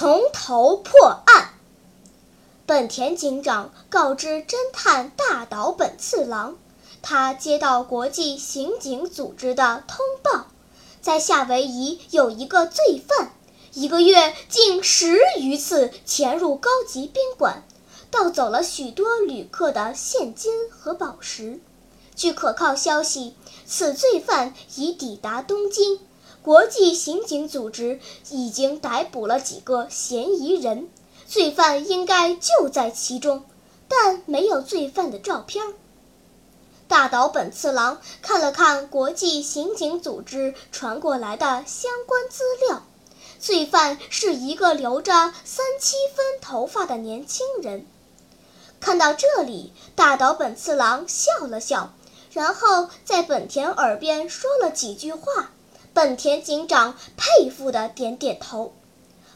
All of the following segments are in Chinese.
从头破案。本田警长告知侦探大岛本次郎。他接到国际刑警组织的通报，在夏威夷有一个罪犯，一个月竟十余次潜入高级宾馆，盗走了许多旅客的现金和宝石。据可靠消息，此罪犯已抵达东京，国际刑警组织已经逮捕了几个嫌疑人，罪犯应该就在其中，但没有罪犯的照片。大岛本次郎看了看国际刑警组织传过来的相关资料，罪犯是一个留着三七分头发的年轻人。看到这里，大岛本次郎笑了笑，然后在本田耳边说了几句话。本田警长佩服的点点头。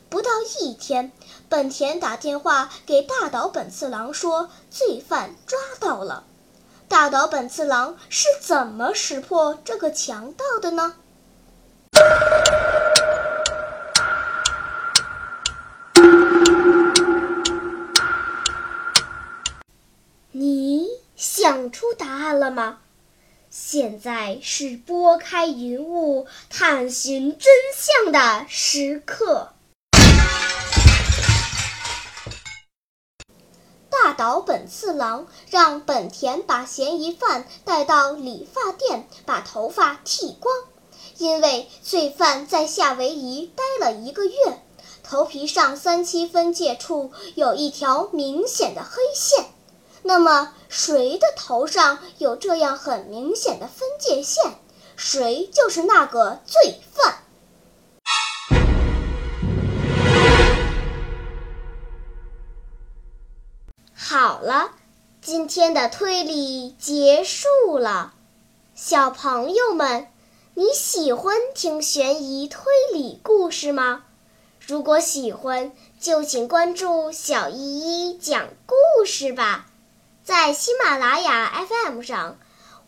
不到一天，本田打电话给大岛本次郎说，罪犯抓到了。大岛本次郎是怎么识破这个强盗的呢？你想出答案了吗？现在是拨开云雾探寻真相的时刻。大岛本次郎让本田把嫌疑犯带到理发店，把头发剃光，因为罪犯在夏威夷待了一个月，头皮上三七分界处有一条明显的黑线。那么，谁的头上有这样很明显的分界线，谁就是那个罪犯。好了，今天的推理结束了。小朋友们，你喜欢听悬疑推理故事吗？如果喜欢，就请关注小依依讲故事吧。在喜马拉雅 FM 上，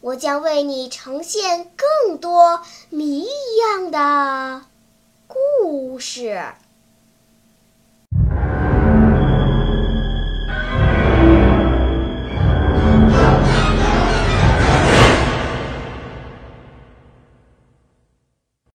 我将为你呈现更多谜一样的故事。